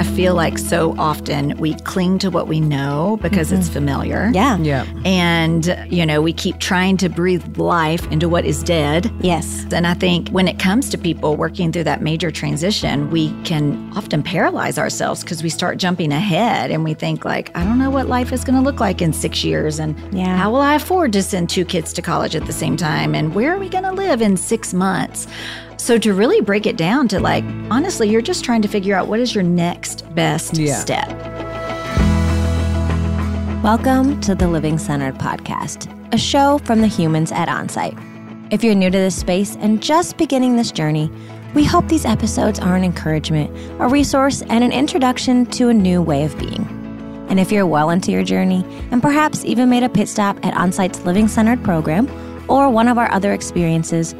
I feel like so often we cling to what we know because mm-hmm. it's familiar. Yeah. Yeah. And, you know, we keep trying to breathe life into what is dead. Yes. And I think when it comes to people working through that major transition, we can often paralyze ourselves because we start jumping ahead and we think, like, I don't know what life is going to look like in six years. And yeah. how will I afford to send two kids to college at the same time? And where are we going to live in six months? So to really break it down to like, honestly, you're just trying to figure out what is your next best yeah. step. Welcome to the Living Centered Podcast, a show from the humans at Onsite. If you're new to this space and just beginning this journey, we hope these episodes are an encouragement, a resource, and an introduction to a new way of being. And if you're well into your journey and perhaps even made a pit stop at Onsite's Living Centered program or one of our other experiences,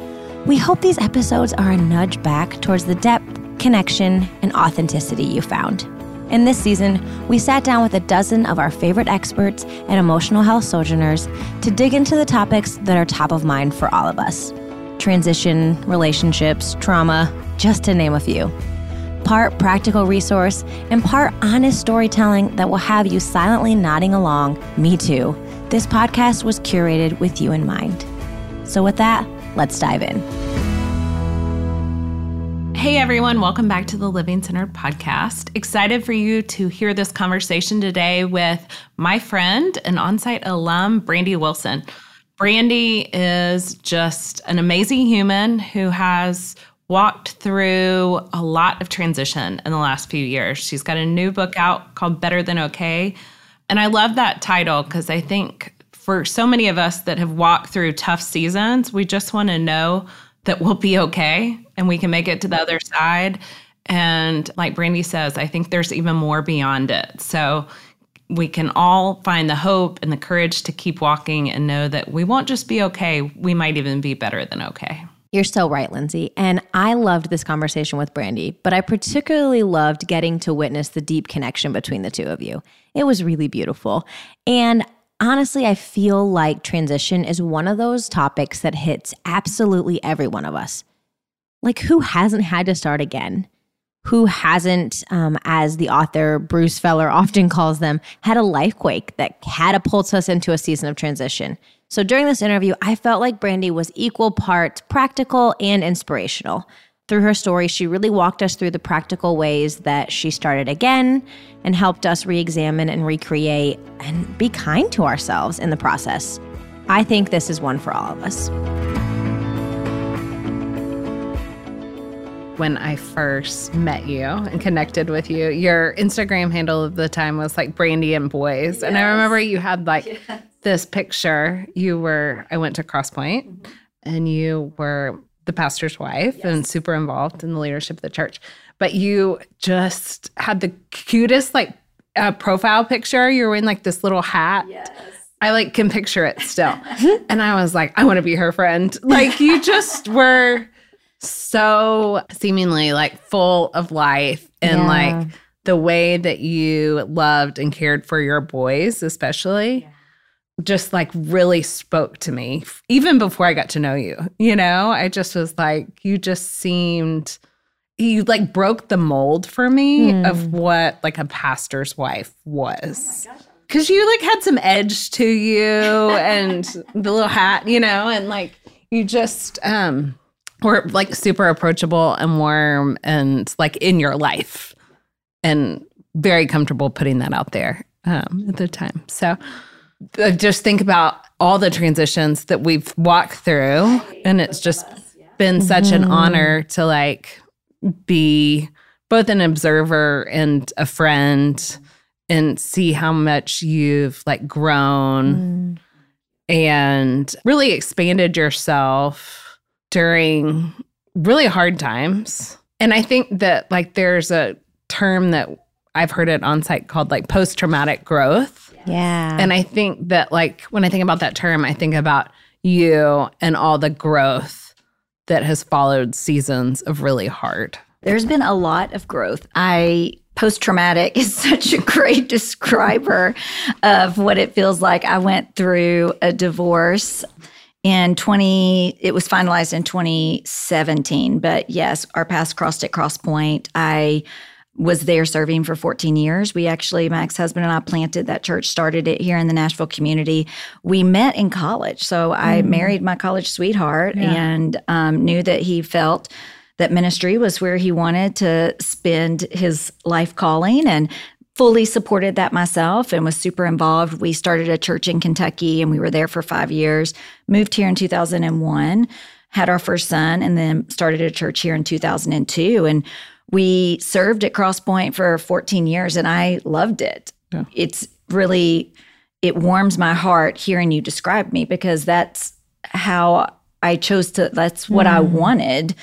we hope these episodes are a nudge back towards the depth, connection, and authenticity you found. In this season, we sat down with a dozen of our favorite experts and emotional health sojourners to dig into the topics that are top of mind for all of us transition, relationships, trauma, just to name a few. Part practical resource and part honest storytelling that will have you silently nodding along, me too. This podcast was curated with you in mind. So, with that, Let's dive in. Hey everyone, welcome back to the Living Centered podcast. Excited for you to hear this conversation today with my friend and Onsite alum, Brandi Wilson. Brandi is just an amazing human who has walked through a lot of transition in the last few years. She's got a new book out called Better Than Okay. And I love that title because I think for so many of us that have walked through tough seasons, we just want to know that we'll be okay and we can make it to the other side. And like Brandi says, I think there's even more beyond it. So we can all find the hope and the courage to keep walking and know that we won't just be okay, we might even be better than okay. You're so right, Lindsey. And I loved this conversation with Brandi, but I particularly loved getting to witness the deep connection between the two of you. It was really beautiful. And honestly, I feel like transition is one of those topics that hits absolutely every one of us. Like, who hasn't had to start again? Who hasn't, um, as the author Bruce Feiler often calls them, had a life quake that catapults us into a season of transition? So during this interview, I felt like Brandi was equal parts practical and inspirational. Through her story, she really walked us through the practical ways that she started again and helped us re examine and recreate and be kind to ourselves in the process. I think this is one for all of us. When I first met you and connected with you, your Instagram handle of the time was like Brandy and Boys. Yes. And I remember you had like yes. this picture. You were, I went to Crosspoint mm-hmm. and you were the pastor's wife yes. and super involved in the leadership of the church. But you just had the cutest like uh, profile picture. You were in like this little hat. Yes. I like can picture it still. and I was like, I want to be her friend. Like you just were so seemingly like full of life and yeah. like the way that you loved and cared for your boys, especially. Yeah just like really spoke to me even before I got to know you. You know, I just was like, you just seemed, you like broke the mold for me mm. of what like a pastor's wife was. Oh Cause you like had some edge to you and the little hat, you know, and like you just um were like super approachable and warm and like in your life and very comfortable putting that out there um at the time. So just think about all the transitions that we've walked through and it's just been such mm-hmm. an honor to like be both an observer and a friend and see how much you've like grown mm. and really expanded yourself during really hard times and i think that like there's a term that i've heard it Onsite called like post-traumatic growth yeah. And I think that, like, when I think about that term, I think about you and all the growth that has followed seasons of really hard. There's been a lot of growth. I post traumatic is such a great describer of what it feels like. I went through a divorce in 20 it was finalized in 2017 but yes our paths crossed at Crosspoint i was there serving for 14 years. We actually, my ex husband and I planted that church, started it here in the Nashville community. We met in college. So I married my college sweetheart Yeah. and um, knew that he felt that ministry was where he wanted to spend his life calling and fully supported that myself and was super involved. We started a church in Kentucky and we were there for five years, moved here in 2001, had our first son, and then started a church here in 2002. And we served at Crosspoint for 14 years and I loved it. Yeah. It's really, it warms my heart hearing you describe me because that's how I chose to, that's what I mm. wanted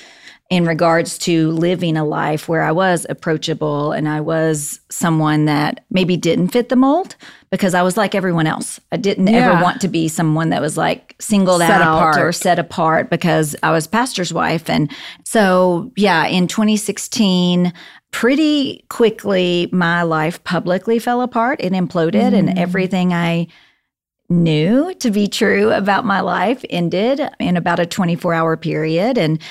in regards to living a life where I was approachable and I was someone that maybe didn't fit the mold because I was like everyone else. I didn't Yeah. ever want to be someone that was like singled Set out apart. or set apart because I was pastor's wife. And so, yeah, in 2016, pretty quickly, my life publicly fell apart. It imploded, and mm. everything I knew to be true about my life ended in about a 24 hour period. And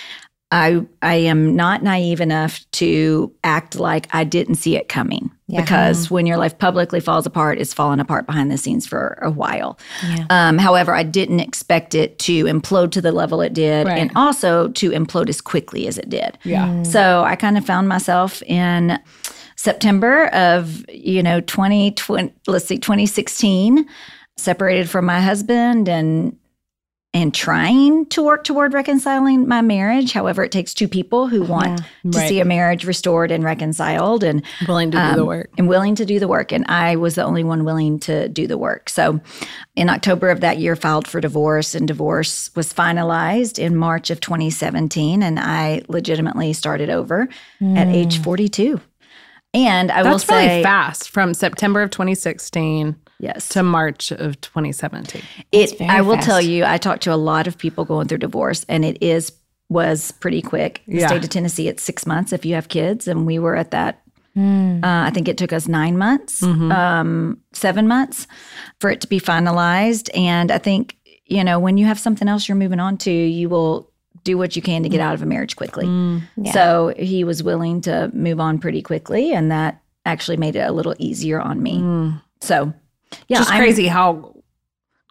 I, I am not naive enough to act like I didn't see it coming Yeah. because mm-hmm. when your life publicly falls apart, it's fallen apart behind the scenes for a while. Yeah. Um, however, I didn't expect it to implode to the level it did Right. and also to implode as quickly as it did. Yeah. Mm. Mm. So I kind of found myself in September of, you know, 2020, let's see, 2016, separated from my husband and and trying to work toward reconciling my marriage. However, it takes two people who want to Right. see a marriage restored and reconciled and Willing to do the um, work. and willing to do the work. And I was the only one willing to do the work. So in October of that year, filed for divorce, and divorce was finalized in March of 2017. And I legitimately started over at age 42. And I will That's really say, fast from September of 2016 yes, to March of 2017. it. very I will fast. tell you, I talked to a lot of people going through divorce, and it is was pretty quick. The Yeah. state of Tennessee, it's six months if you have kids, and we were at that Hmm. Uh, I think it took us nine months, Mm-hmm. um, seven months for it to be finalized. And I think, you know, when you have something else you're moving on to, you will do what you can to get out of a marriage quickly. Mm. Yeah. So he was willing to move on pretty quickly. And that actually made it a little easier on me. So, yeah, Just I'm- crazy how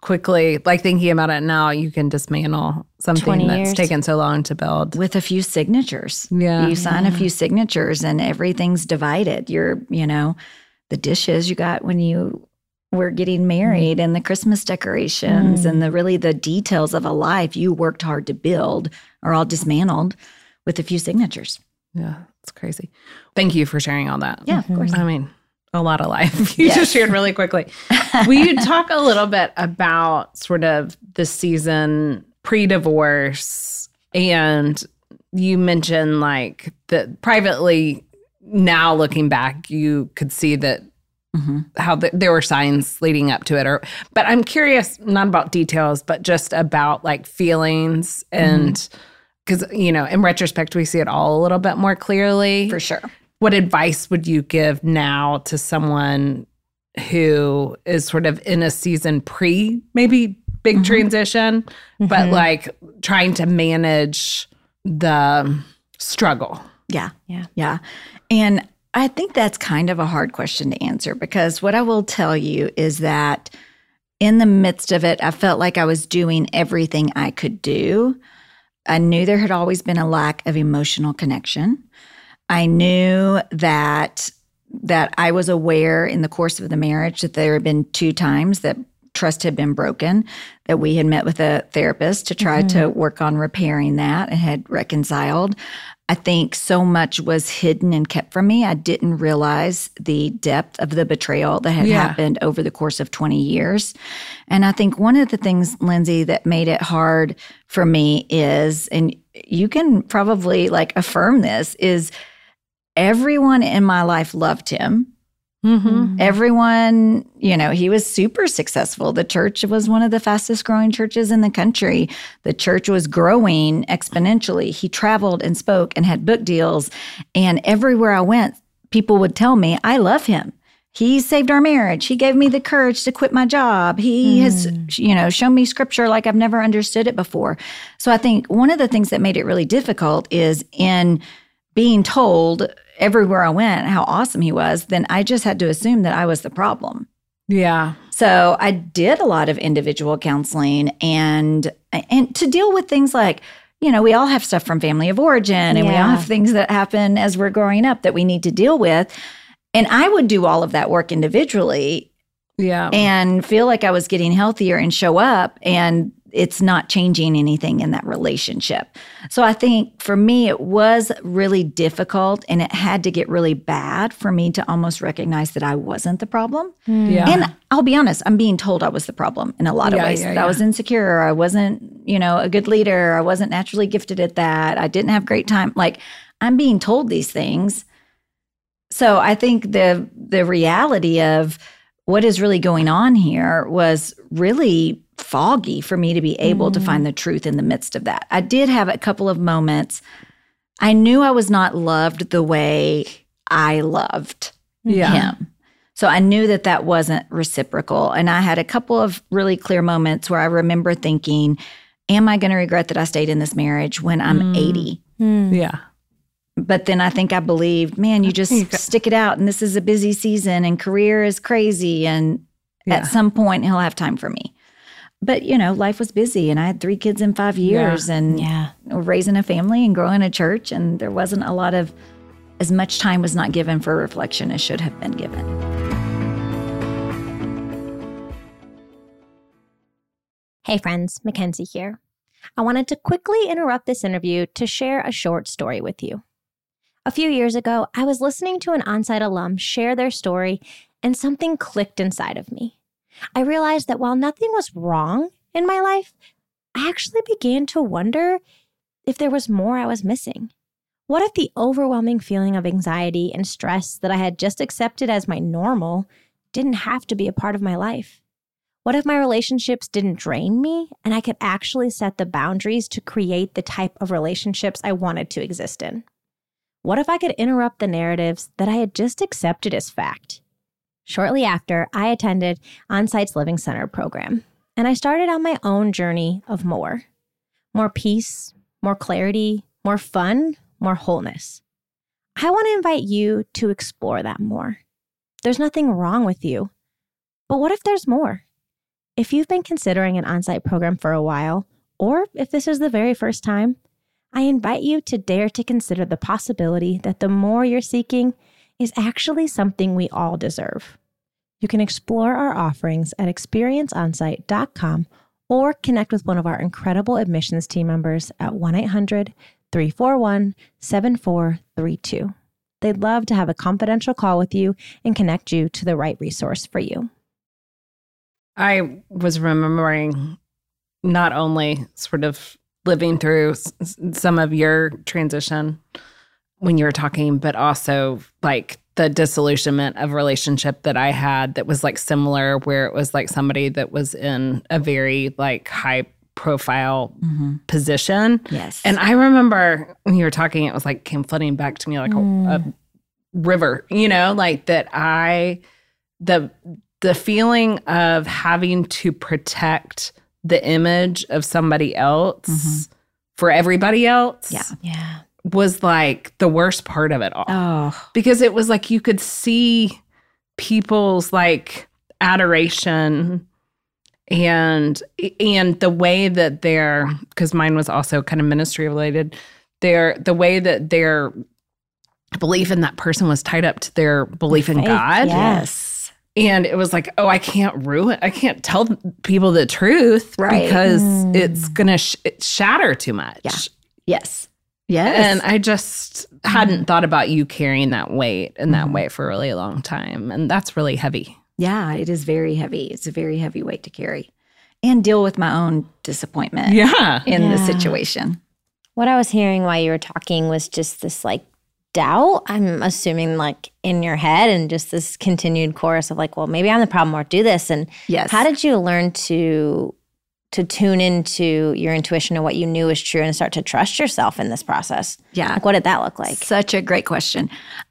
quickly, like thinking about it now, you can dismantle something that's years. taken so long to build. with a few signatures. Yeah. You sign a few signatures and everything's divided. You're, you know, the dishes you got when you were getting married mm-hmm. and the Christmas decorations and the mm-hmm. really the details of a life you worked hard to build are all dismantled with a few signatures. Yeah, it's crazy. Thank you for sharing all that. Yeah, of course. I mean, a lot of life. You Yes. just shared really quickly. Will you talk a little bit about sort of the season pre divorce? And you mentioned like that privately, now looking back, you could see that Mhm. how th- there were signs leading up to it or but i'm curious not about details but just about like feelings and because you know in retrospect we see it all a little bit more clearly For sure. What advice would you give now to someone who is sort of in a season pre maybe big mm-hmm. transition but mm-hmm. like trying to manage the struggle Yeah. Yeah. Yeah. And I think that's kind of a hard question to answer because what I will tell you is that in the midst of it, I felt like I was doing everything I could do. I knew there had always been a lack of emotional connection. I knew that that I was aware in the course of the marriage that there had been two times that trust had been broken, that we had met with a therapist to try to mm-hmm. work on repairing that and had reconciled. I think so much was hidden and kept from me. I didn't realize the depth of the betrayal that had Yeah. happened over the course of 20 years. And I think one of the things, Lindsey, that made it hard for me is, and you can probably like affirm this, is everyone in my life loved him. mm-hmm. Everyone, you know, he was super successful. The church was one of the fastest growing churches in the country. The church was growing exponentially. He traveled and spoke and had book deals. And everywhere I went, people would tell me, I love him. He saved our marriage. He gave me the courage to quit my job. He has, you know, shown me scripture like I've never understood it before. So I think one of the things that made it really difficult is in being told everywhere I went how awesome he was, then I just had to assume that I was the problem. Yeah. So I did a lot of individual counseling and and to deal with things like you know, we all have stuff from family of origin and we all have things that happen as we're growing up that we need to deal with. And I would do all of that work individually Yeah. and feel like I was getting healthier and show up and it's not changing anything in that relationship. So I think for me it was really difficult and it had to get really bad for me to almost recognize that I wasn't the problem. Hmm. yeah. And I'll be honest, I'm being told I was the problem in a lot of Yeah, ways. yeah, That I was insecure. I wasn't, you know, a good leader. I wasn't naturally gifted at that. I didn't have great time. Like I'm being told these things. So I think the the reality of what is really going on here was really foggy for me to be able to find the truth in the midst of that. I did have a couple of moments. I knew I was not loved the way I loved yeah. him. So I knew that that wasn't reciprocal. And I had a couple of really clear moments where I remember thinking, Am I going to regret that I stayed in this marriage when I'm Mm. 80? Yeah. But then I think I believed, man, you just You stick it out. And this is a busy season and career is crazy. And Yeah. at some point, he'll have time for me. But, you know, life was busy and I had three kids in five years and Yeah. raising a family and growing a church. And there wasn't a lot of, as much time was not given for reflection as should have been given. Hey friends, Mickenzie here. I wanted to quickly interrupt this interview to share a short story with you. A few years ago, I was listening to an onsite alum share their story, and something clicked inside of me. I realized that while nothing was wrong in my life, I actually began to wonder if there was more I was missing. What if the overwhelming feeling of anxiety and stress that I had just accepted as my normal didn't have to be a part of my life? What if my relationships didn't drain me and I could actually set the boundaries to create the type of relationships I wanted to exist in? What if I could interrupt the narratives that I had just accepted as fact? Shortly after, I attended OnSite's Living Centered program, and I started on my own journey of more more peace, more clarity, more fun, more wholeness. I want to invite you to explore that more. There's nothing wrong with you, but what if there's more? If you've been considering an on-site program for a while, or if this is the very first time, I invite you to dare to consider the possibility that the more you're seeking is actually something we all deserve. You can explore our offerings at experienceonsite.com or connect with one of our incredible admissions team members at 1 800 341 7432. They'd love to have a confidential call with you and connect you to the right resource for you. I was remembering not only sort of living through some of your transition when you were talking, but also like the disillusionment of relationship that I had that was like similar, where it was like somebody that was in a very like high profile mm-hmm. position. Yes. And I remember when you were talking, it was like came flooding back to me like a, a mm. river, you know, like that I the the feeling of having to protect the image of somebody else mm-hmm. for everybody else Yeah. Yeah. Was like the worst part of it all oh, because it was like you could see people's like adoration and and the way that their because mine was also kind of ministry related their the way that their belief in that person was tied up to their belief in God yes. and it was like oh I can't ruin I can't tell people the truth Right. because mm. it's gonna sh- it shatter too much Yeah. Yes. Yes. and I just hadn't thought about you carrying that weight in that Mhm. way for a really long time. And that's really heavy. yeah, it is very heavy. It's a very heavy weight to carry and deal with my own disappointment Yeah. in the situation. What I was hearing while you were talking was just this like doubt. I'm assuming like in your head and just this continued chorus of like, well, maybe I'm the problem or do this. And Yes. how did you learn to to tune into your intuition and what you knew was true and start to trust yourself in this process? yeah. Like what did that look like? Such a great question.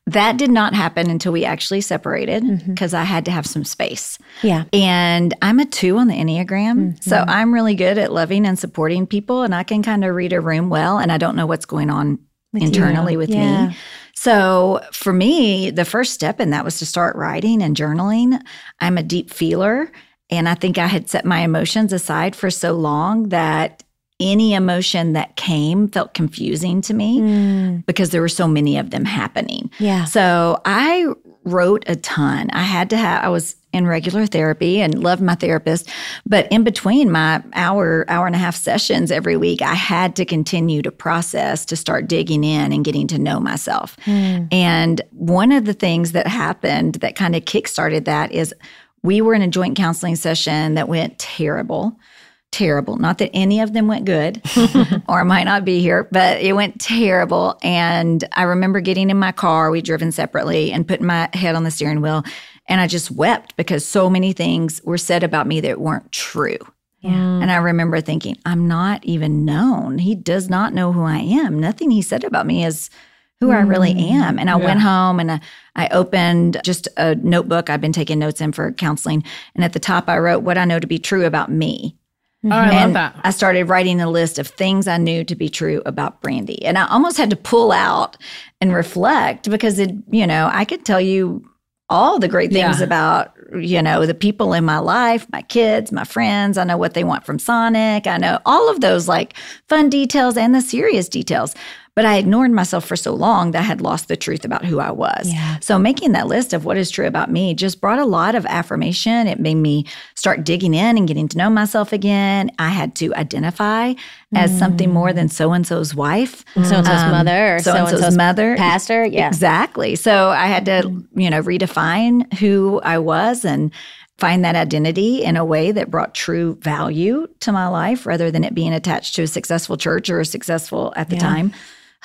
That did not happen until we actually separated Mm-hmm. because I had to have some space. Yeah. And I'm a two on the Enneagram. So Mm-hmm. I'm really good at loving and supporting people, and I can kind of read a room well, and I don't know what's going on With you. internally with Yeah. me. So for me, the first step in that was to start writing and journaling. I'm a deep feeler. And I think I had set my emotions aside for so long that any emotion that came felt confusing to me Mm. because there were so many of them happening. Yeah. So I wrote a ton. I had to have, I was in regular therapy and loved my therapist. But in between my hour, hour and a half sessions every week, I had to continue to process, to start digging in and getting to know myself. And one of the things that happened that kind of kickstarted that is we were in a joint counseling session that went terrible terrible. Not that any of them went good or I might not be here, but it went terrible. And I remember getting in my car, we'd driven separately, and putting my head on the steering wheel. And I just wept because so many things were said about me that weren't true. Yeah. And I remember thinking, I'm not even known. He does not know who I am. Nothing he said about me is who I really mm. am. And I went home and I, I opened just a notebook I've been taking notes in for counseling. And at the top, I wrote what I know to be true about me. Mm-hmm. Oh, I love that. I started writing a list of things I knew to be true about Brandi. And I almost had to pull out and reflect because it, you know, I could tell you all the great things Yeah. about, you know, the people in my life, my kids, my friends. I know what they want from Sonic. I know all of those like fun details and the serious details. But I ignored myself for so long that I had lost the truth about who I was. Yeah. So making that list of what is true about me just brought a lot of affirmation. It made me start digging in and getting to know myself again. I had to identify as something more than so and so's wife. So and so's Um, mother so and so's mother. pastor. Yeah. Exactly. So I had to, you know, redefine who I was and find that identity in a way that brought true value to my life rather than it being attached to a successful church or a successful at the Yeah. time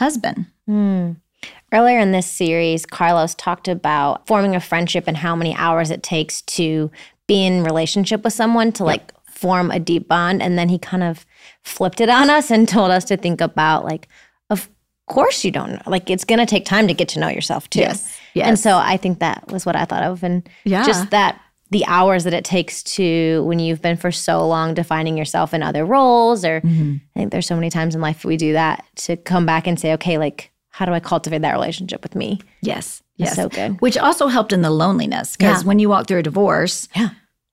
husband. Hmm. Earlier in this series, Carlos talked about forming a friendship and how many hours it takes to be in relationship with someone to like form a deep bond. And then he kind of flipped it on us and told us to think about like, of course you don't know. Like it's gonna take time to get to know yourself too. Yes. Yes. And so I think that was what I thought of. And Yeah. just that the hours that it takes to when you've been for so long defining yourself in other roles or Mm-hmm. I think there's so many times in life we do that to come back and say, okay, like how do I cultivate that relationship with me? Yes. Yes. so good. Which also helped in the loneliness because Yeah. when you walk through a divorce, Yeah.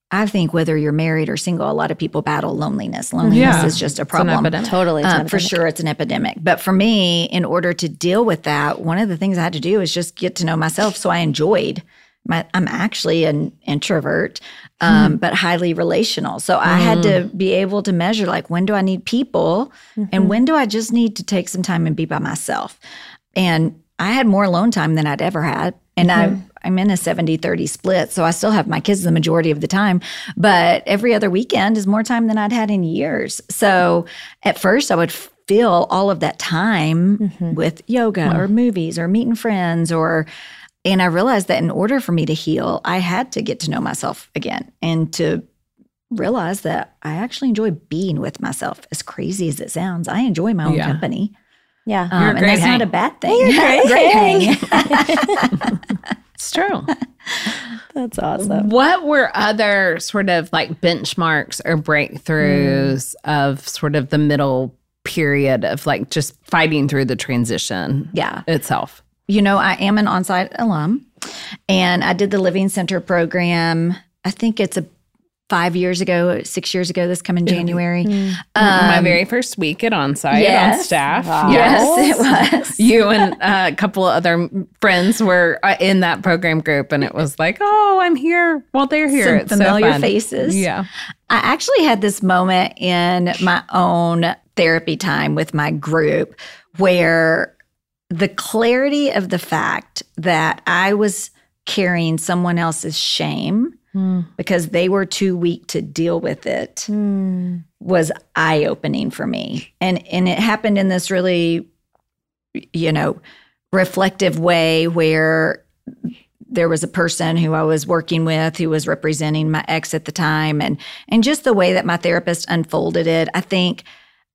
I think whether you're married or single, a lot of people battle loneliness. Loneliness Yeah. is just a problem. Totally. not for sure, it's an epidemic. But for me, in order to deal with that, one of the things I had to do is just get to know myself. So I enjoyed. My, I'm actually an introvert, um, hmm. but highly relational. So I had to mm. be able to measure like when do I need people, and mm-hmm. when do I just need to take some time and be by myself. And I had more alone time than I'd ever had. And I, mm-hmm. I'm in a 70 30 split. So I still have my kids the majority of the time. But every other weekend is more time than I'd had in years. So at first, I would fill all of that time mm-hmm. with yoga mm. or movies or meeting friends or. And I realized that in order for me to heal, I had to get to know myself again and to realize that I actually enjoy being with myself. As crazy as it sounds, I enjoy my own Yeah. company. yeah. Um, and that's hang. not a bad thing. You're a great hang. It's true. That's awesome. what were other sort of like benchmarks or breakthroughs of sort of the middle period of like just fighting through the transition Yeah. itself? You know, I am an onsite alum and I did the Living Centered program. I think it's a five years ago, six years ago, this coming January. My Um, very first week at onsite on staff. Wow. Yes, it was. You and uh, a couple of other friends were uh, in that program group, and it was like, oh, I'm here. Well, they're here. Some It's so familiar fun. faces. Yeah. I actually had this moment in my own therapy time with my group where the clarity of the fact that I was carrying someone else's shame because they were too weak to deal with it Hmm. was eye opening for me. And and it happened in this really you know reflective way where there was a person who I was working with who was representing my ex at the time and and just the way that my therapist unfolded it I think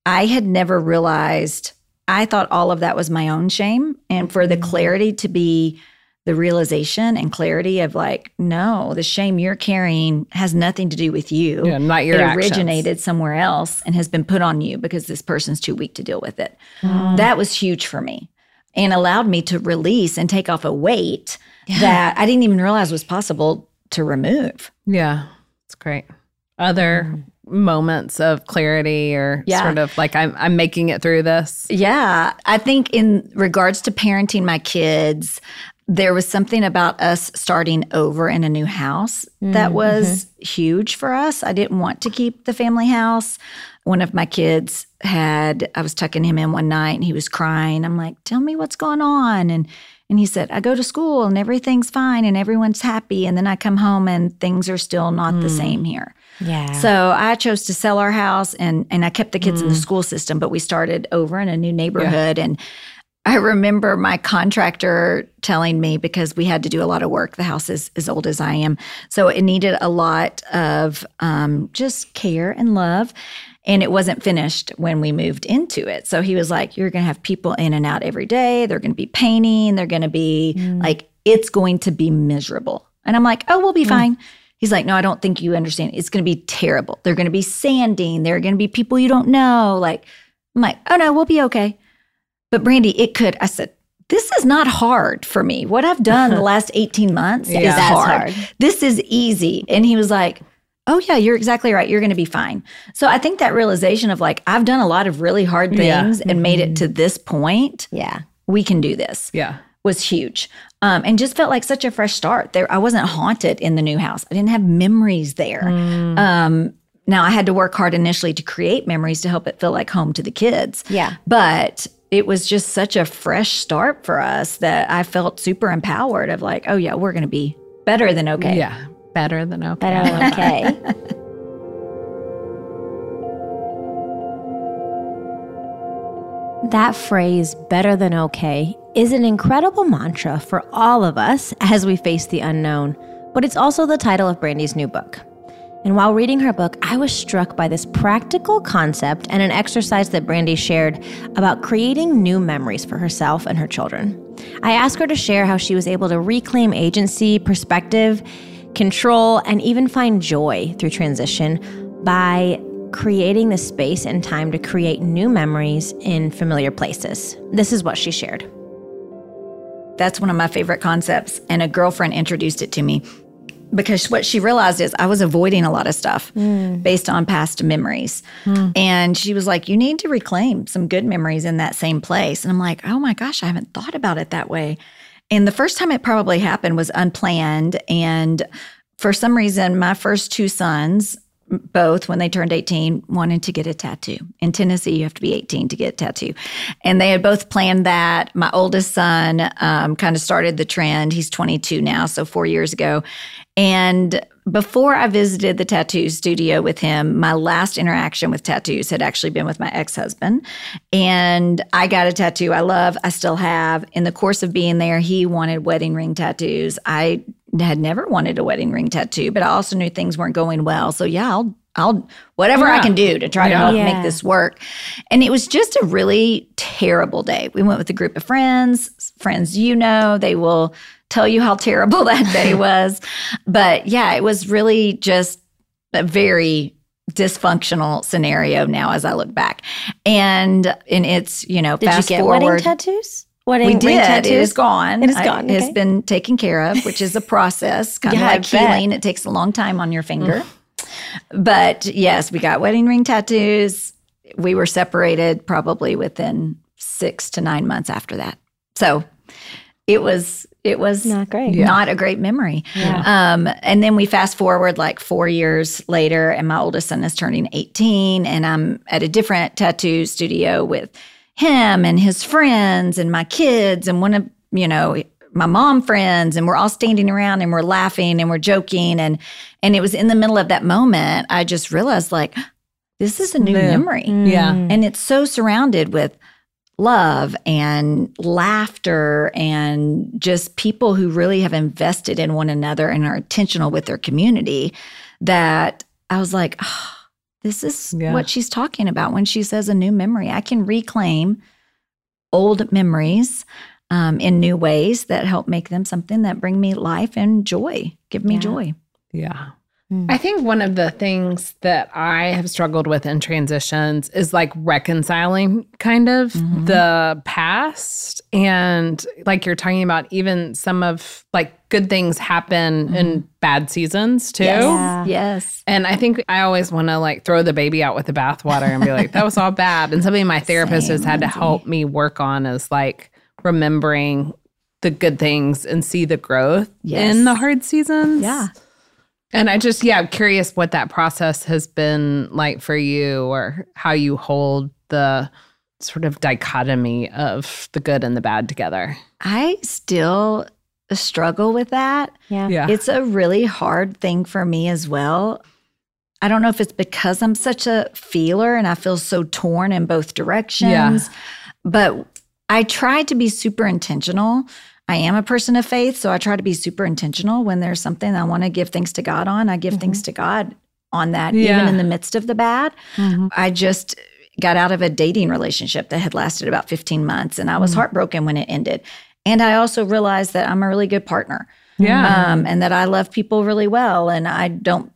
I had never realized I thought all of that was my own shame and for the mm-hmm. clarity to be the realization and clarity of like no the shame you're carrying has nothing to do with you Yeah, not your it actions. originated somewhere else and has been put on you because this person's too weak to deal with it mm. that was huge for me and allowed me to release and take off a weight that I didn't even realize was possible to remove. Yeah. It's great. Other mm-hmm. Moments of clarity or Yeah. sort of like I'm I'm making it through this. Yeah, I think in regards to parenting my kids, there was something about us starting over in a new house that mm, was mm-hmm. huge for us. I didn't want to keep the family house. One of my kids had I was tucking him in one night and he was crying. I'm like, "Tell me what's going on." And and he said, "I go to school and everything's fine and everyone's happy and then I come home and things are still not the same here." Yeah. So I chose to sell our house and and I kept the kids in the school system, but we started over in a new neighborhood and I remember my contractor telling me because we had to do a lot of work. The house is as old as I am. So it needed a lot of um, just care and love. And it wasn't finished when we moved into it. So he was like, You're going to have people in and out every day. They're going to be painting. They're going to be mm. like, it's going to be miserable. And I'm like, Oh, we'll be mm. fine. He's like, No, I don't think you understand. It's going to be terrible. They're going to be sanding. There are going to be people you don't know. Like, I'm like, Oh, no, we'll be okay. But Brandi, it could. I said, this is not hard for me. What I've done the last 18 months Yeah. is hard. hard. This is easy. And he was like, Oh, yeah, you're exactly right. You're going to be fine. So I think that realization of like, I've done a lot of really hard Yeah. things and made it to this point. yeah. We can do this Yeah. was huge um, and just felt like such a fresh start. There, I wasn't haunted in the new house. I didn't have memories there. Um, now I had to work hard initially to create memories to help it feel like home to the kids. Yeah. but it was just such a fresh start for us that I felt super empowered. Of like, oh yeah, we're going to be better than okay. Yeah. Better than okay. Better than okay. That phrase, better than okay, is an incredible mantra for all of us as we face the unknown, but it's also the title of Brandi's new book. And while reading her book, I was struck by this practical concept and an exercise that Brandy shared about creating new memories for herself and her children. I asked her to share how she was able to reclaim agency, perspective, control, and even find joy through transition by creating the space and time to create new memories in familiar places. This is what she shared. That's one of my favorite concepts. And a girlfriend introduced it to me because what she realized is I was avoiding a lot of stuff hmm. based on past memories. Hmm. And she was like, You need to reclaim some good memories in that same place. And I'm like, Oh my gosh, I haven't thought about it that way. And the first time it probably happened was unplanned. And for some reason, my first two sons, both when they turned 18 wanted to get a tattoo. In tennessee you have to be 18 to get a tattoo. And they had both planned that. My oldest son um, kind of started the trend. He's 22 now so four years ago and before I visited the tattoo studio with him, my last interaction with tattoos had actually been with my ex husband. And I got a tattoo I love, I still have. In the course of being there, he wanted wedding ring tattoos. I had never wanted a wedding ring tattoo, but I also knew things weren't going well. So, yeah, I'll I'll whatever I can do to try to help Yeah. make this work. And it was just a really terrible day. We went with a group of friends, friends you know, they will tell you how terrible that day was. But yeah, it was really just a very dysfunctional scenario now as I look back. And and it's, you know, Did fast you get forward. wedding tattoos? Wedding we ring did. tattoos? It is gone. It is gone, It has been taken care of, which is a process, kind Yeah, of like healing. It takes a long time on your finger. Mm. But yes, we got wedding ring tattoos. We were separated probably within six to nine months after that. So it was it was Not great. not a great memory. Yeah. Um, and then we fast forward like four years later, and my oldest son is turning 18, and I'm at a different tattoo studio with him and his friends and my kids, and one of, you know, my mom friends, and we're all standing around and we're laughing and we're joking. And and it was in the middle of that moment, I just realized like, this is a new New. memory. Yeah. And it's so surrounded with love and laughter and just people who really have invested in one another and are intentional with their community that I was like, "Ah, this is Yeah. what she's talking about when she says a new memory. I can reclaim old memories um, in new ways that help make them something that bring me life and joy, give me Yeah. joy. Yeah. I think one of the things that I have struggled with in transitions is like reconciling kind of mm-hmm. the past. And like you're talking about, even some of like good things happen mm-hmm. in bad seasons too. Yes. Yeah. yes. And I think I always want to like throw the baby out with the bathwater and be like, that was all bad. And something my therapist Same, has had to help me work on is like remembering the good things and see the growth yes. in the hard seasons. Yeah. And I just, yeah, I'm curious what that process has been like for you or how you hold the sort of dichotomy of the good and the bad together. I still struggle with that. Yeah. yeah. It's a really hard thing for me as well. I don't know if it's because I'm such a feeler and I feel so torn in both directions. Yeah. But I try to be super intentional I am a person of faith, so I try to be super intentional when there's something I want to give thanks to God on. I give mm-hmm. thanks to God on that, yeah. even in the midst of the bad. Mm-hmm. I just got out of a dating relationship that had lasted about 15 months, and I was mm-hmm. heartbroken when it ended. And I also realized that I'm a really good partner. Yeah. Um, and that I love people really well. And I don't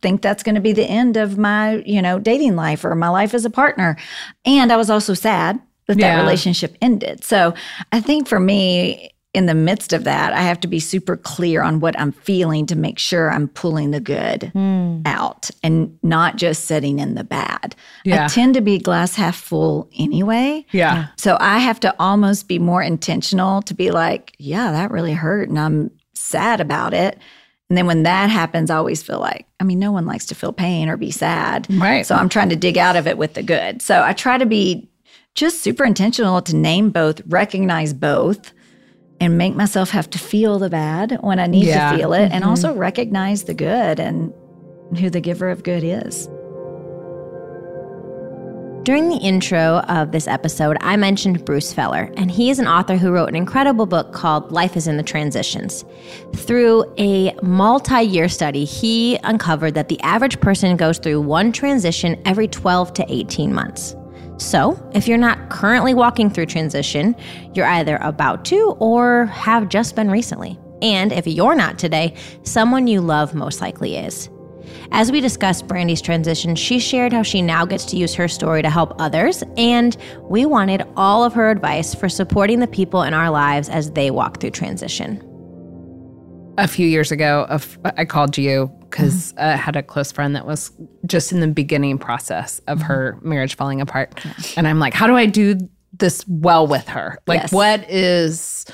think that's going to be the end of my, you know, dating life or my life as a partner. And I was also sad that yeah. that relationship ended. So I think for me, in the midst of that, I have to be super clear on what I'm feeling to make sure I'm pulling the good mm. out and not just sitting in the bad. Yeah. I tend to be glass half full anyway. Yeah. So I have to almost be more intentional to be like, yeah, that really hurt and I'm sad about it. And then when that happens, I always feel like, I mean, no one likes to feel pain or be sad. Right. So I'm trying to dig out of it with the good. So I try to be just super intentional to name both, recognize both and make myself have to feel the bad when I need yeah. to feel it, mm-hmm. and also recognize the good and who the giver of good is. During the intro of this episode, I mentioned Bruce Feiler, and he is an author who wrote an incredible book called Life is in the Transitions. Through a multi year study, he uncovered that the average person goes through one transition every 12 to 18 months. So, if you're not currently walking through transition, you're either about to or have just been recently. And if you're not today, someone you love most likely is. As we discussed Brandi's transition, she shared how she now gets to use her story to help others, and we wanted all of her advice for supporting the people in our lives as they walk through transition. A few years ago, I called you because mm-hmm. I had a close friend that was just in the beginning process of mm-hmm. her marriage falling apart. Yeah. And I'm like, how do I do this well with her? Like, yes. what is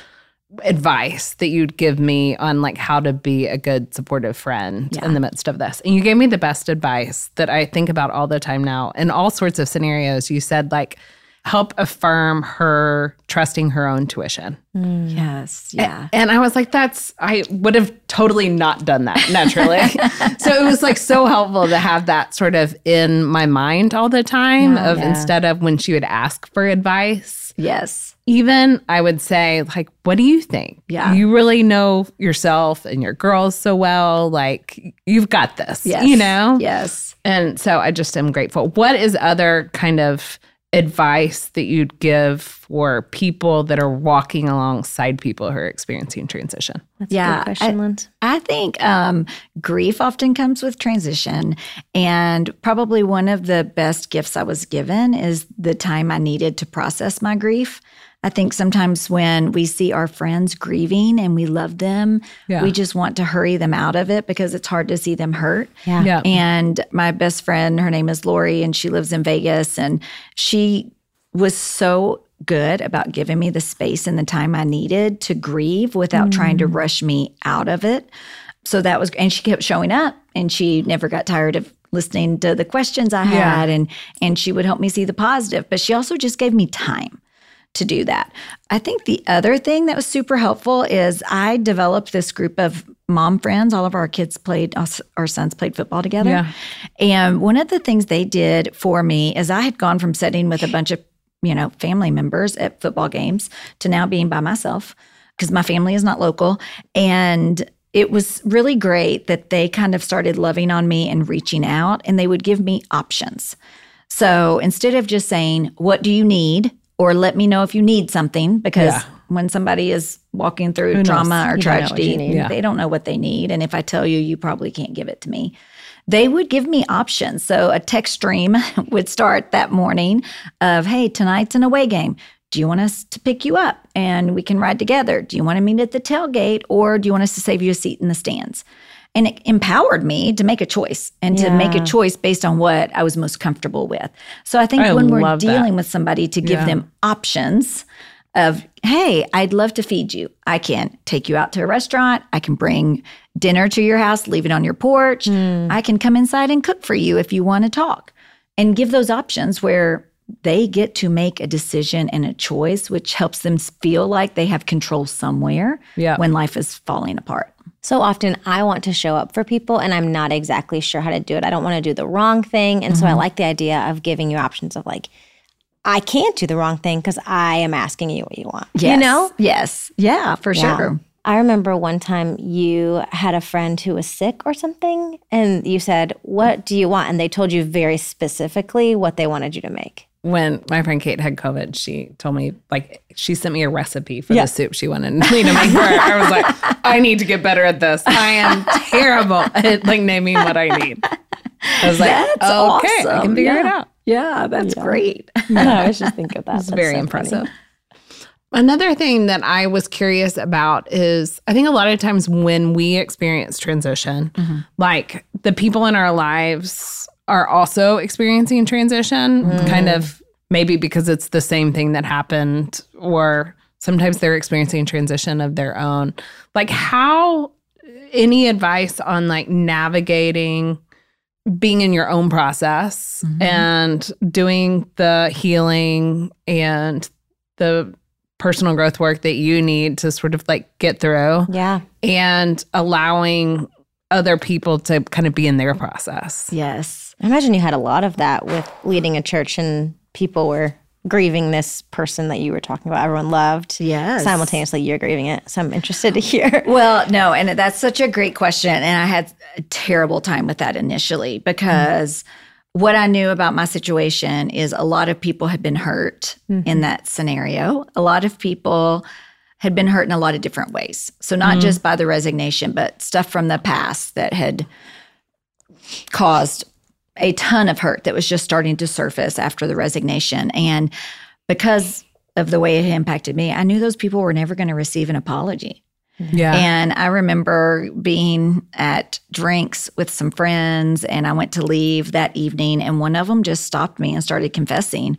advice that you'd give me on like how to be a good supportive friend yeah. in the midst of this and you gave me the best advice that i think about all the time now in all sorts of scenarios you said like help affirm her trusting her own tuition. Mm. Yes. Yeah. And, and, I was like, that's, I would have totally not done that naturally. so it was like so helpful to have that sort of in my mind all the time yeah, of yeah. instead of when she would ask for advice. Yes. Even I would say, like, what do you think? Yeah. You really know yourself and your girls so well. Like, you've got this, yes. you know? Yes. And so I just am grateful. What is other kind of advice that you'd give for people that are walking alongside people who are experiencing transition? That's yeah, a good question, I, I think um, grief often comes with transition. And probably one of the best gifts I was given is the time I needed to process my grief. I think sometimes when we see our friends grieving and we love them, yeah. we just want to hurry them out of it because it's hard to see them hurt. Yeah. yeah. And my best friend, her name is Lori, and she lives in Vegas, and she was so good about giving me the space and the time I needed to grieve without mm. trying to mm. rush me out of it. So that was, and she kept showing up and she never got tired of listening to the questions I had yeah. and and she would help me see the positive, but she also just gave me time to do that. I think the other thing that was super helpful is I developed this group of mom friends. All of our kids played, our sons played football together. Yeah. And one of the things they did for me is I had gone from sitting with a bunch of, you know, family members at football games to now being by myself because my family is not local. And it was really great that they kind of started loving on me and reaching out and they would give me options. So instead of just saying, What do you need? Or let me know if you need something because yeah. when somebody is walking through knows? trauma or You don't tragedy. Yeah. They don't know what they need. And if I tell you, you probably can't give it to me. They would give me options. So a text stream would start that morning of, hey, tonight's an away game. Do you want us to pick you up and we can ride together? Do you want to meet at the tailgate or do you want us to save you a seat in the stands? And it empowered me to make a choice and to make a choice based on what I was most comfortable with. So I think I when we're love that. dealing with somebody to give Yeah. them options of, hey, I'd love to feed you. I can take you out to a restaurant. I can bring dinner to your house, leave it on your porch. Hmm. I can come inside and cook for you if you want to talk. And give those options where they get to make a decision and a choice, which helps them feel like they have control somewhere Yeah. when life is falling apart. So often I want to show up for people and I'm not exactly sure how to do it. I don't want to do the wrong thing. And so I mm-hmm. like the idea of giving you options of like, I can't do the wrong thing because I am asking you what you want. Yes. You know? Yes. Yeah, for Yeah. sure. I remember one time you had a friend who was sick or something, and you said, What do you want? And they told you very specifically what they wanted you to make. When my friend Kate had COVID, she told me like she sent me a recipe for Yeah. the soup she wanted me to make for her. I was like, I need to get better at this. I am terrible at like naming what I need. I was like, That's okay, I can figure it out. Yeah, that's great. No, I just thinking of that. It's very impressive. Another thing that I was curious about is I think a lot of times when we experience transition, mm-hmm. like the people in our lives are also experiencing transition, mm. kind of maybe because it's the same thing that happened, or sometimes they're experiencing transition of their own. Like, how, any advice on like navigating being in your own process mm-hmm. and doing the healing and the personal growth work that you need to sort of like get through Yeah. and allowing other people to kind of be in their process. Yes. I imagine you had a lot of that with leading a church and people were grieving this person that you were talking about, everyone loved. Yes. Simultaneously, you're grieving it. So I'm interested to hear. Well, no, and that's such a great question. And I had a terrible time with that initially because mm-hmm. what I knew about my situation is a lot of people had been hurt mm-hmm. in that scenario. A lot of people had been hurt in a lot of different ways. So, not mm-hmm. just by the resignation, but stuff from the past that had caused a ton of hurt that was just starting to surface after the resignation. And because of the way it impacted me, I knew those people were never going to receive an apology. Yeah. And I remember being at drinks with some friends, and I went to leave that evening, and one of them just stopped me and started confessing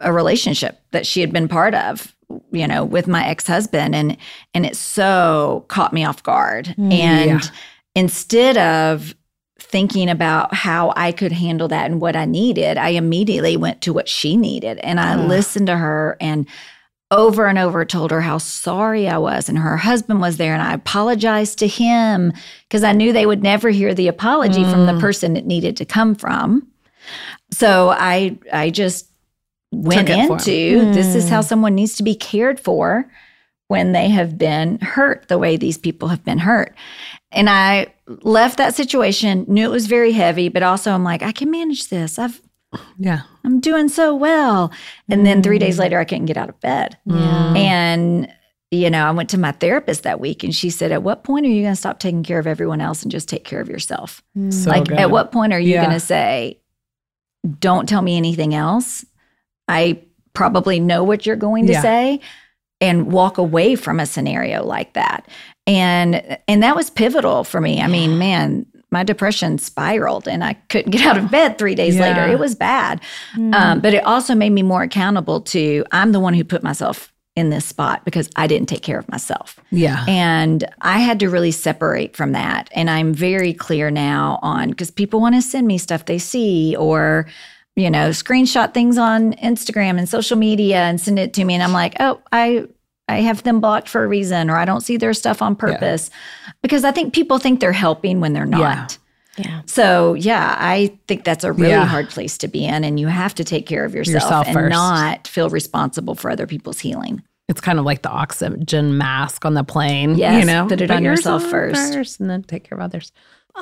a relationship that she had been part of, you know, with my ex husband, and and it so caught me off guard. Mm. and Yeah. instead of thinking about how I could handle that and what I needed, I immediately went to what she needed, and I mm. listened to her and over and over told her how sorry I was. And her husband was there, and I apologized to him because I knew they would never hear the apology from the mm. person it needed to come from. So I I just went Took it for into this is how mm. someone needs to be cared for when they have been hurt the way these people have been hurt. And I left that situation, knew it was very heavy, but also I'm like, I can manage this. I've yeah. I'm doing so well. And then three days mm. later, I couldn't get out of bed. Yeah. And, you know, I went to my therapist that week and she said, At what point are you going to stop taking care of everyone else and just take care of yourself? Mm. So like, good. at what point are you Yeah. going to say, Don't tell me anything else? I probably know what you're going to Yeah. say and walk away from a scenario like that. And and that was pivotal for me. I mean, man, my depression spiraled and I couldn't get out of bed 3 days later. It was bad. Um, but it also made me more accountable to I'm the one who put myself in this spot because I didn't take care of myself. Yeah. And I had to really separate from that. And I'm very clear now on because people want to send me stuff they see or, you know, screenshot things on Instagram and social media and send it to me. And I'm like, oh, I I have them blocked for a reason, or I don't see their stuff on purpose. Because I think people think they're helping when they're not. Yeah. Yeah. So yeah, I think that's a really Yeah. hard place to be in, and you have to take care of yourself, Yourself and first. not feel responsible for other people's healing. It's kind of like the oxygen mask on the plane. Yes, you know, put it on yourself yourself first. and then take care of others.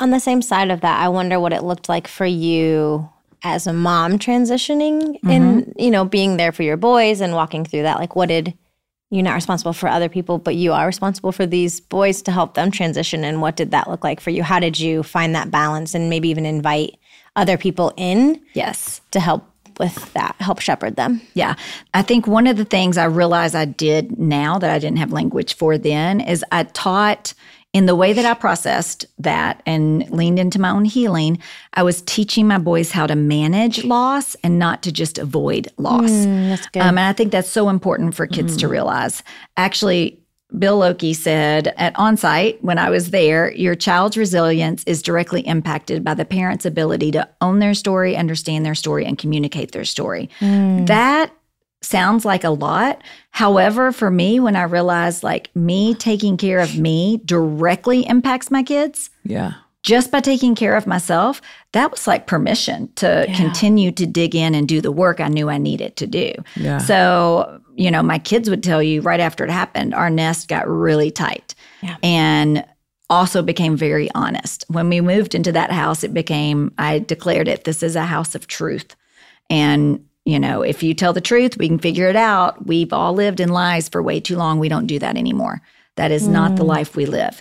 On the same side of that, I wonder what it looked like for you as a mom transitioning and, mm-hmm. you know, being there for your boys and walking through that. Like, what did you're not responsible for other people, but you are responsible for these boys to help them transition. And what did that look like for you? How did you find that balance and maybe even invite other people in Yes. to help with that, help shepherd them? Yeah. I think one of the things I realize I did now that I didn't have language for then is I taught in the way that I processed that and leaned into my own healing, I was teaching my boys how to manage loss and not to just avoid loss. Mm, that's good. Um, and I think that's so important for kids to mm-hmm. realize. Actually, Bill Lokey said at Onsite when I was there, your child's resilience is directly impacted by the parent's ability to own their story, understand their story, and communicate their story. Mm. That sounds like a lot. However, for me, when I realized like me taking care of me directly impacts my kids, Yeah. just by taking care of myself, that was like permission to continue to dig in and do the work I knew I needed to do. Yeah. So, you know, my kids would tell you right after it happened, our nest got really tight Yeah. and also became very honest. When we moved into that house, it became, I declared it, this is a house of truth. And, you know, if you tell the truth, we can figure it out. We've all lived in lies for way too long. We don't do that anymore. That is not the life we live.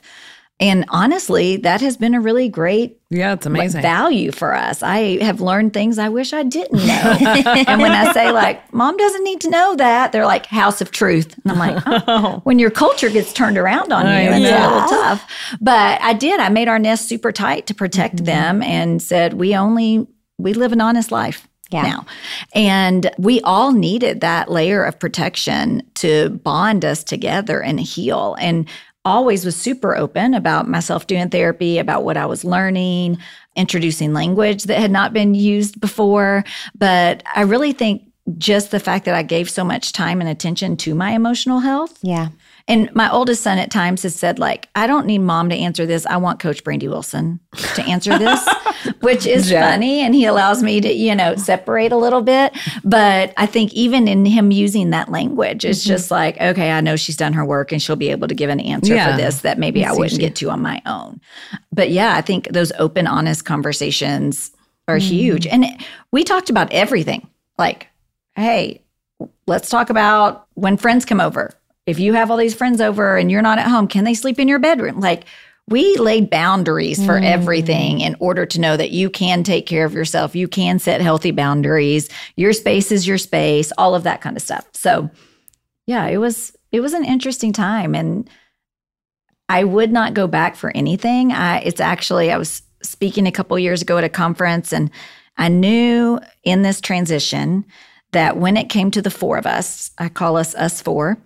And honestly, that has been a really great Yeah, it's like, amazing. value for us. I have learned things I wish I didn't know. and when I say like, mom doesn't need to know that, they're like house of truth. And I'm like, oh. when your culture gets turned around on you, it's a little tough. But I did. I made our nest super tight to protect Mm-hmm. them and said, we only we live an honest life. Yeah. Now. And we all needed that layer of protection to bond us together and heal. And always was super open about myself doing therapy, about what I was learning, introducing language that had not been used before. But I really think just the fact that I gave so much time and attention to my emotional health. yeah. And my oldest son at times has said, like, I don't need mom to answer this. I want Coach Brandi Wilson to answer this, which is Yeah. funny. And he allows me to, you know, separate a little bit. But I think even in him using that language, it's just like, okay, I know she's done her work and she'll be able to give an answer Yeah. for this that maybe I wouldn't easy. get to on my own. But yeah, I think those open, honest conversations are huge. And we talked about everything like, hey, let's talk about when friends come over. If you have all these friends over and you're not at home, can they sleep in your bedroom? Like, we laid boundaries for mm. everything in order to know that you can take care of yourself. You can set healthy boundaries. Your space is your space, all of that kind of stuff. So, yeah, it was it was an interesting time and I would not go back for anything. I it's actually I was speaking a couple years ago at a conference and I knew in this transition that when it came to the four of us, I call us us four,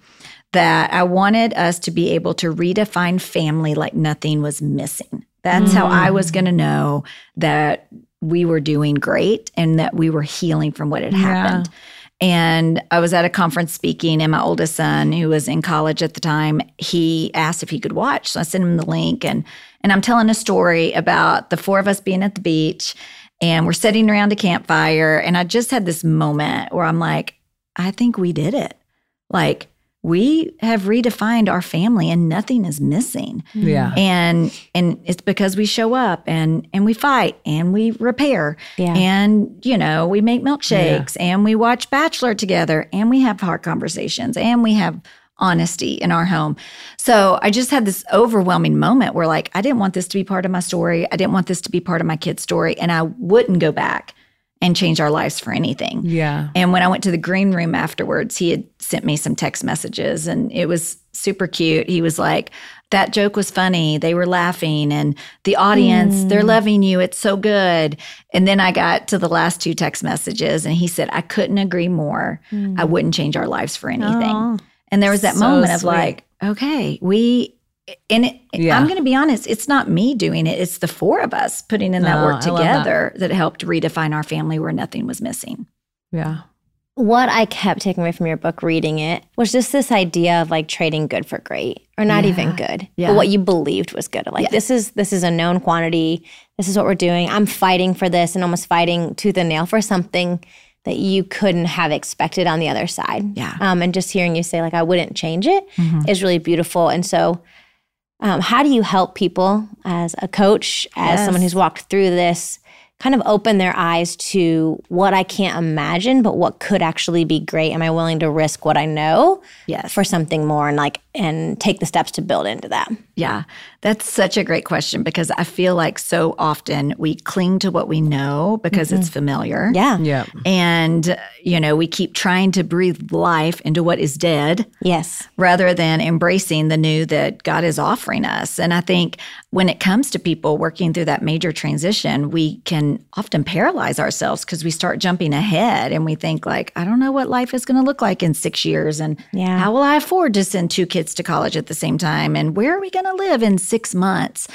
that I wanted us to be able to redefine family like nothing was missing. That's how I was going to mm. know that we were doing great and that we were healing from what had Yeah. happened. And I was at a conference speaking, and my oldest son, who was in college at the time, he asked if he could watch. So I sent him the link, and and I'm telling a story about the four of us being at the beach, and we're sitting around a campfire, and I just had this moment where I'm like, I think we did it. Like we have redefined our family, and nothing is missing. Yeah. and and it's because we show up and and we fight and we repair. Yeah. and you know we make milkshakes and we watch bachelor together and we have hard conversations and we have honesty in our home. So i just had this overwhelming moment where like i didn't want this to be part of my story. I didn't want this to be part of my kid's story and i wouldn't go back and change our lives for anything Yeah. and when I went to the green room afterwards, he had sent me some text messages and it was super cute. He was like, That joke was funny. They were laughing and the audience, hmm. they're loving you. It's so good. And then I got to the last two text messages and he said, I couldn't agree more. I hmm. wouldn't change our lives for anything. Aw. And there was that So moment of sweet. like, okay, we, and it, Yeah. I'm going to be honest, it's not me doing it. It's the four of us putting in that Oh, work I love that. together that helped redefine our family where nothing was missing. Yeah. What I kept taking away from your book reading it was just this idea of like trading good for great or not Yeah. even good. Yeah. But what you believed was good. Like Yeah. this is this is a known quantity. This is what we're doing. I'm fighting for this and almost fighting tooth and nail for something that you couldn't have expected on the other side. Yeah. Um, and just hearing you say like I wouldn't change it is Mhm. really beautiful. And so um, how do you help people as a coach, as someone who's walked through this, kind of open their eyes to what I can't imagine, but what could actually be great. Am I willing to risk what I know Yes. for something more and like and take the steps to build into that? Yeah, that's such a great question because I feel like so often we cling to what we know because it's mm-hmm. familiar. Yeah. Yeah. And, you know, we keep trying to breathe life into what is dead Yes. rather than embracing the new that God is offering us. And I think when it comes to people working through that major transition, we can often paralyze ourselves because we start jumping ahead and we think like, I don't know what life is going to look like in 6 years and Yeah. how will I afford to send two kids to college at the same time and where are we going to live in 6 months?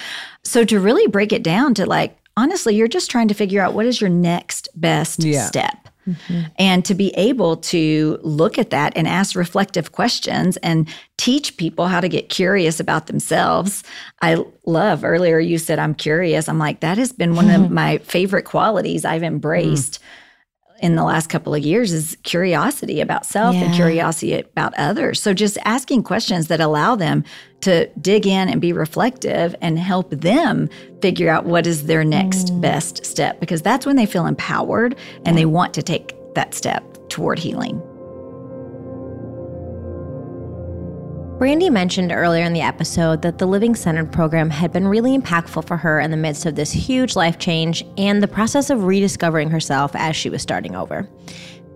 So to really break it down to like honestly, you're just trying to figure out what is your next best Yeah. step. Mm-hmm. And to be able to look at that and ask reflective questions and teach people how to get curious about themselves. I love earlier you said, I'm curious. I'm like, that has been one of my favorite qualities I've embraced mm. In the last couple of years is curiosity about self and curiosity about others. So just asking questions that allow them to dig in and be reflective and help them figure out what is their next mm. best step because that's when they feel empowered and they want to take that step toward healing. Brandi mentioned earlier in the episode that the Living Centered program had been really impactful for her in the midst of this huge life change and the process of rediscovering herself as she was starting over.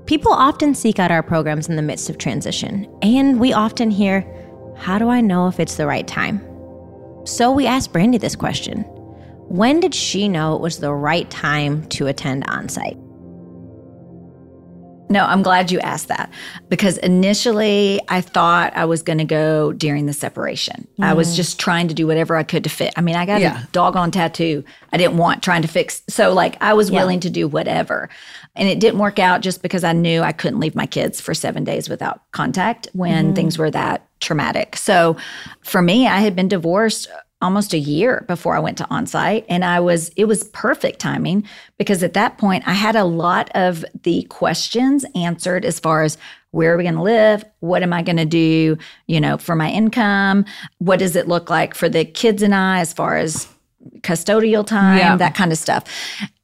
People often seek out our programs in the midst of transition, and we often hear, How do I know if it's the right time? So we asked Brandi this question When did she know it was the right time to attend Onsite? No, I'm glad you asked that because initially I thought I was going to go during the separation. I was just trying to do whatever I could to fit. I mean, I got Yeah. a doggone tattoo. I didn't want trying to fix. So, like, I was willing to do whatever. And it didn't work out just because I knew I couldn't leave my kids for seven days without contact when mm-hmm. things were that traumatic. So, for me, I had been divorced almost a year before I went to Onsite. And I was, it was perfect timing because at that point I had a lot of the questions answered as far as where are we going to live? What am I going to do, you know, for my income? What does it look like for the kids and I as far as custodial time, Yeah. that kind of stuff.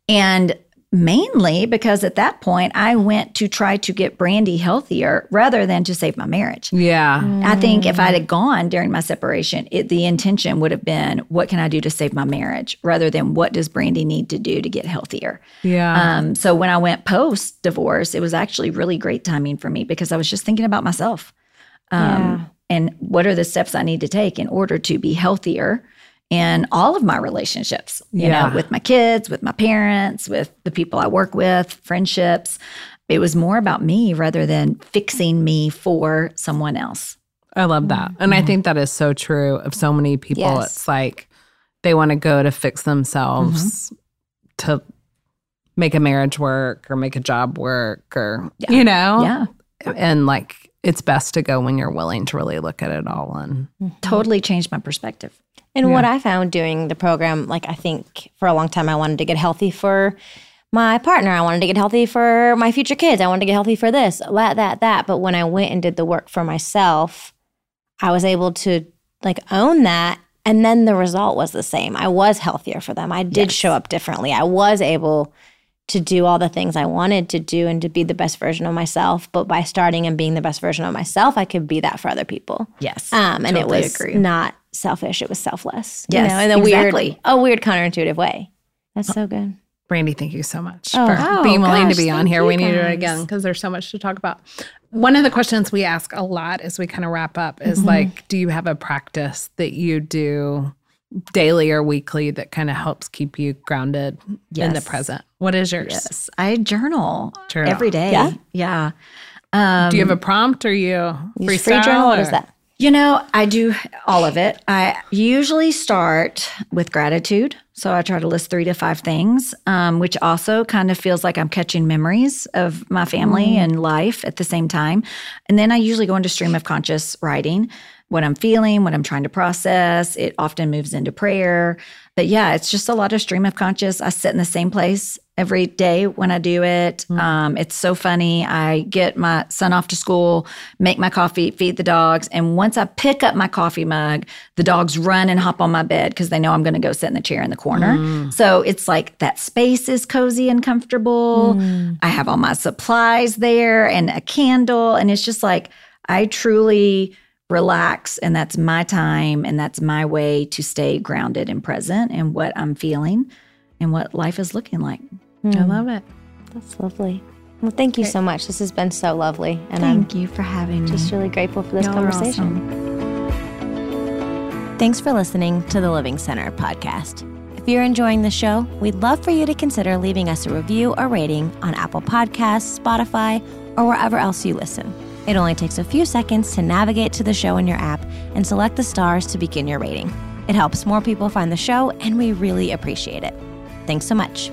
And mainly because at that point I went to try to get Brandi healthier rather than to save my marriage. Yeah. I think if I'd have gone during my separation, it, the intention would have been, what can I do to save my marriage, rather than what does Brandi need to do to get healthier. Yeah. Um, so when I went post divorce, it was actually really great timing for me because I was just thinking about myself um, and what are the steps I need to take in order to be healthier in all of my relationships, you Yeah. know, with my kids, with my parents, with the people I work with, friendships. It was more about me rather than fixing me for someone else. I love that. And I mm-hmm. think that is so true of so many people. Yes. It's like they want to go to fix themselves mm-hmm. to make a marriage work or make a job work or, you know? Yeah, And like it's best to go when you're willing to really look at it all and totally change my perspective. And what I found doing the program, like I think for a long time, I wanted to get healthy for my partner. I wanted to get healthy for my future kids. I wanted to get healthy for this, that, that, that. But when I went and did the work for myself, I was able to like own that. And then the result was the same. I was healthier for them. I did show up differently. I was able to do all the things I wanted to do and to be the best version of myself. But by starting and being the best version of myself, I could be that for other people. Yes. Um, and Totally it was agree. not selfish; it was selfless. Yes, you know, in a exactly. weird, a weird counterintuitive way. That's so good. Brandi, thank you so much Oh. for Oh, being willing gosh, to be on here. you We need it again because there's so much to talk about. One of the questions we ask a lot as we kind of wrap up is Mm-hmm. like, do you have a practice that you do daily or weekly that kind of helps keep you grounded in the present? What is yours? Yes, I journal, Journal. every day. Yeah? yeah. Um, Do you have a prompt or you You freestyle? free journal. What or- is that? You know, I do all of it. I usually start with gratitude. So I try to list three to five things, um, which also kind of feels like I'm catching memories of my family and life at the same time. And then I usually go into stream of conscious writing, what I'm feeling, what I'm trying to process. It often moves into prayer. But yeah, it's just a lot of stream of conscious. I sit in the same place every day when I do it. Mm. Um, it's so funny. I get my son off to school, make my coffee, feed the dogs. And once I pick up my coffee mug, the dogs run and hop on my bed because they know I'm going to go sit in the chair in the corner. Mm. So it's like that space is cozy and comfortable. Mm. I have all my supplies there and a candle. And it's just like, I truly relax and that's my time and that's my way to stay grounded and present in what I'm feeling and what life is looking like. Mm. I love it. That's lovely. Well, thank you so much. This has been so lovely. And thank I'm you for having me. Just really grateful for this Y'all conversation. Awesome. Thanks for listening to the Living Centered podcast. If you're enjoying the show, we'd love for you to consider leaving us a review or rating on Apple Podcasts, Spotify, or wherever else you listen. It only takes a few seconds to navigate to the show in your app and select the stars to begin your rating. It helps more people find the show, and we really appreciate it. Thanks so much.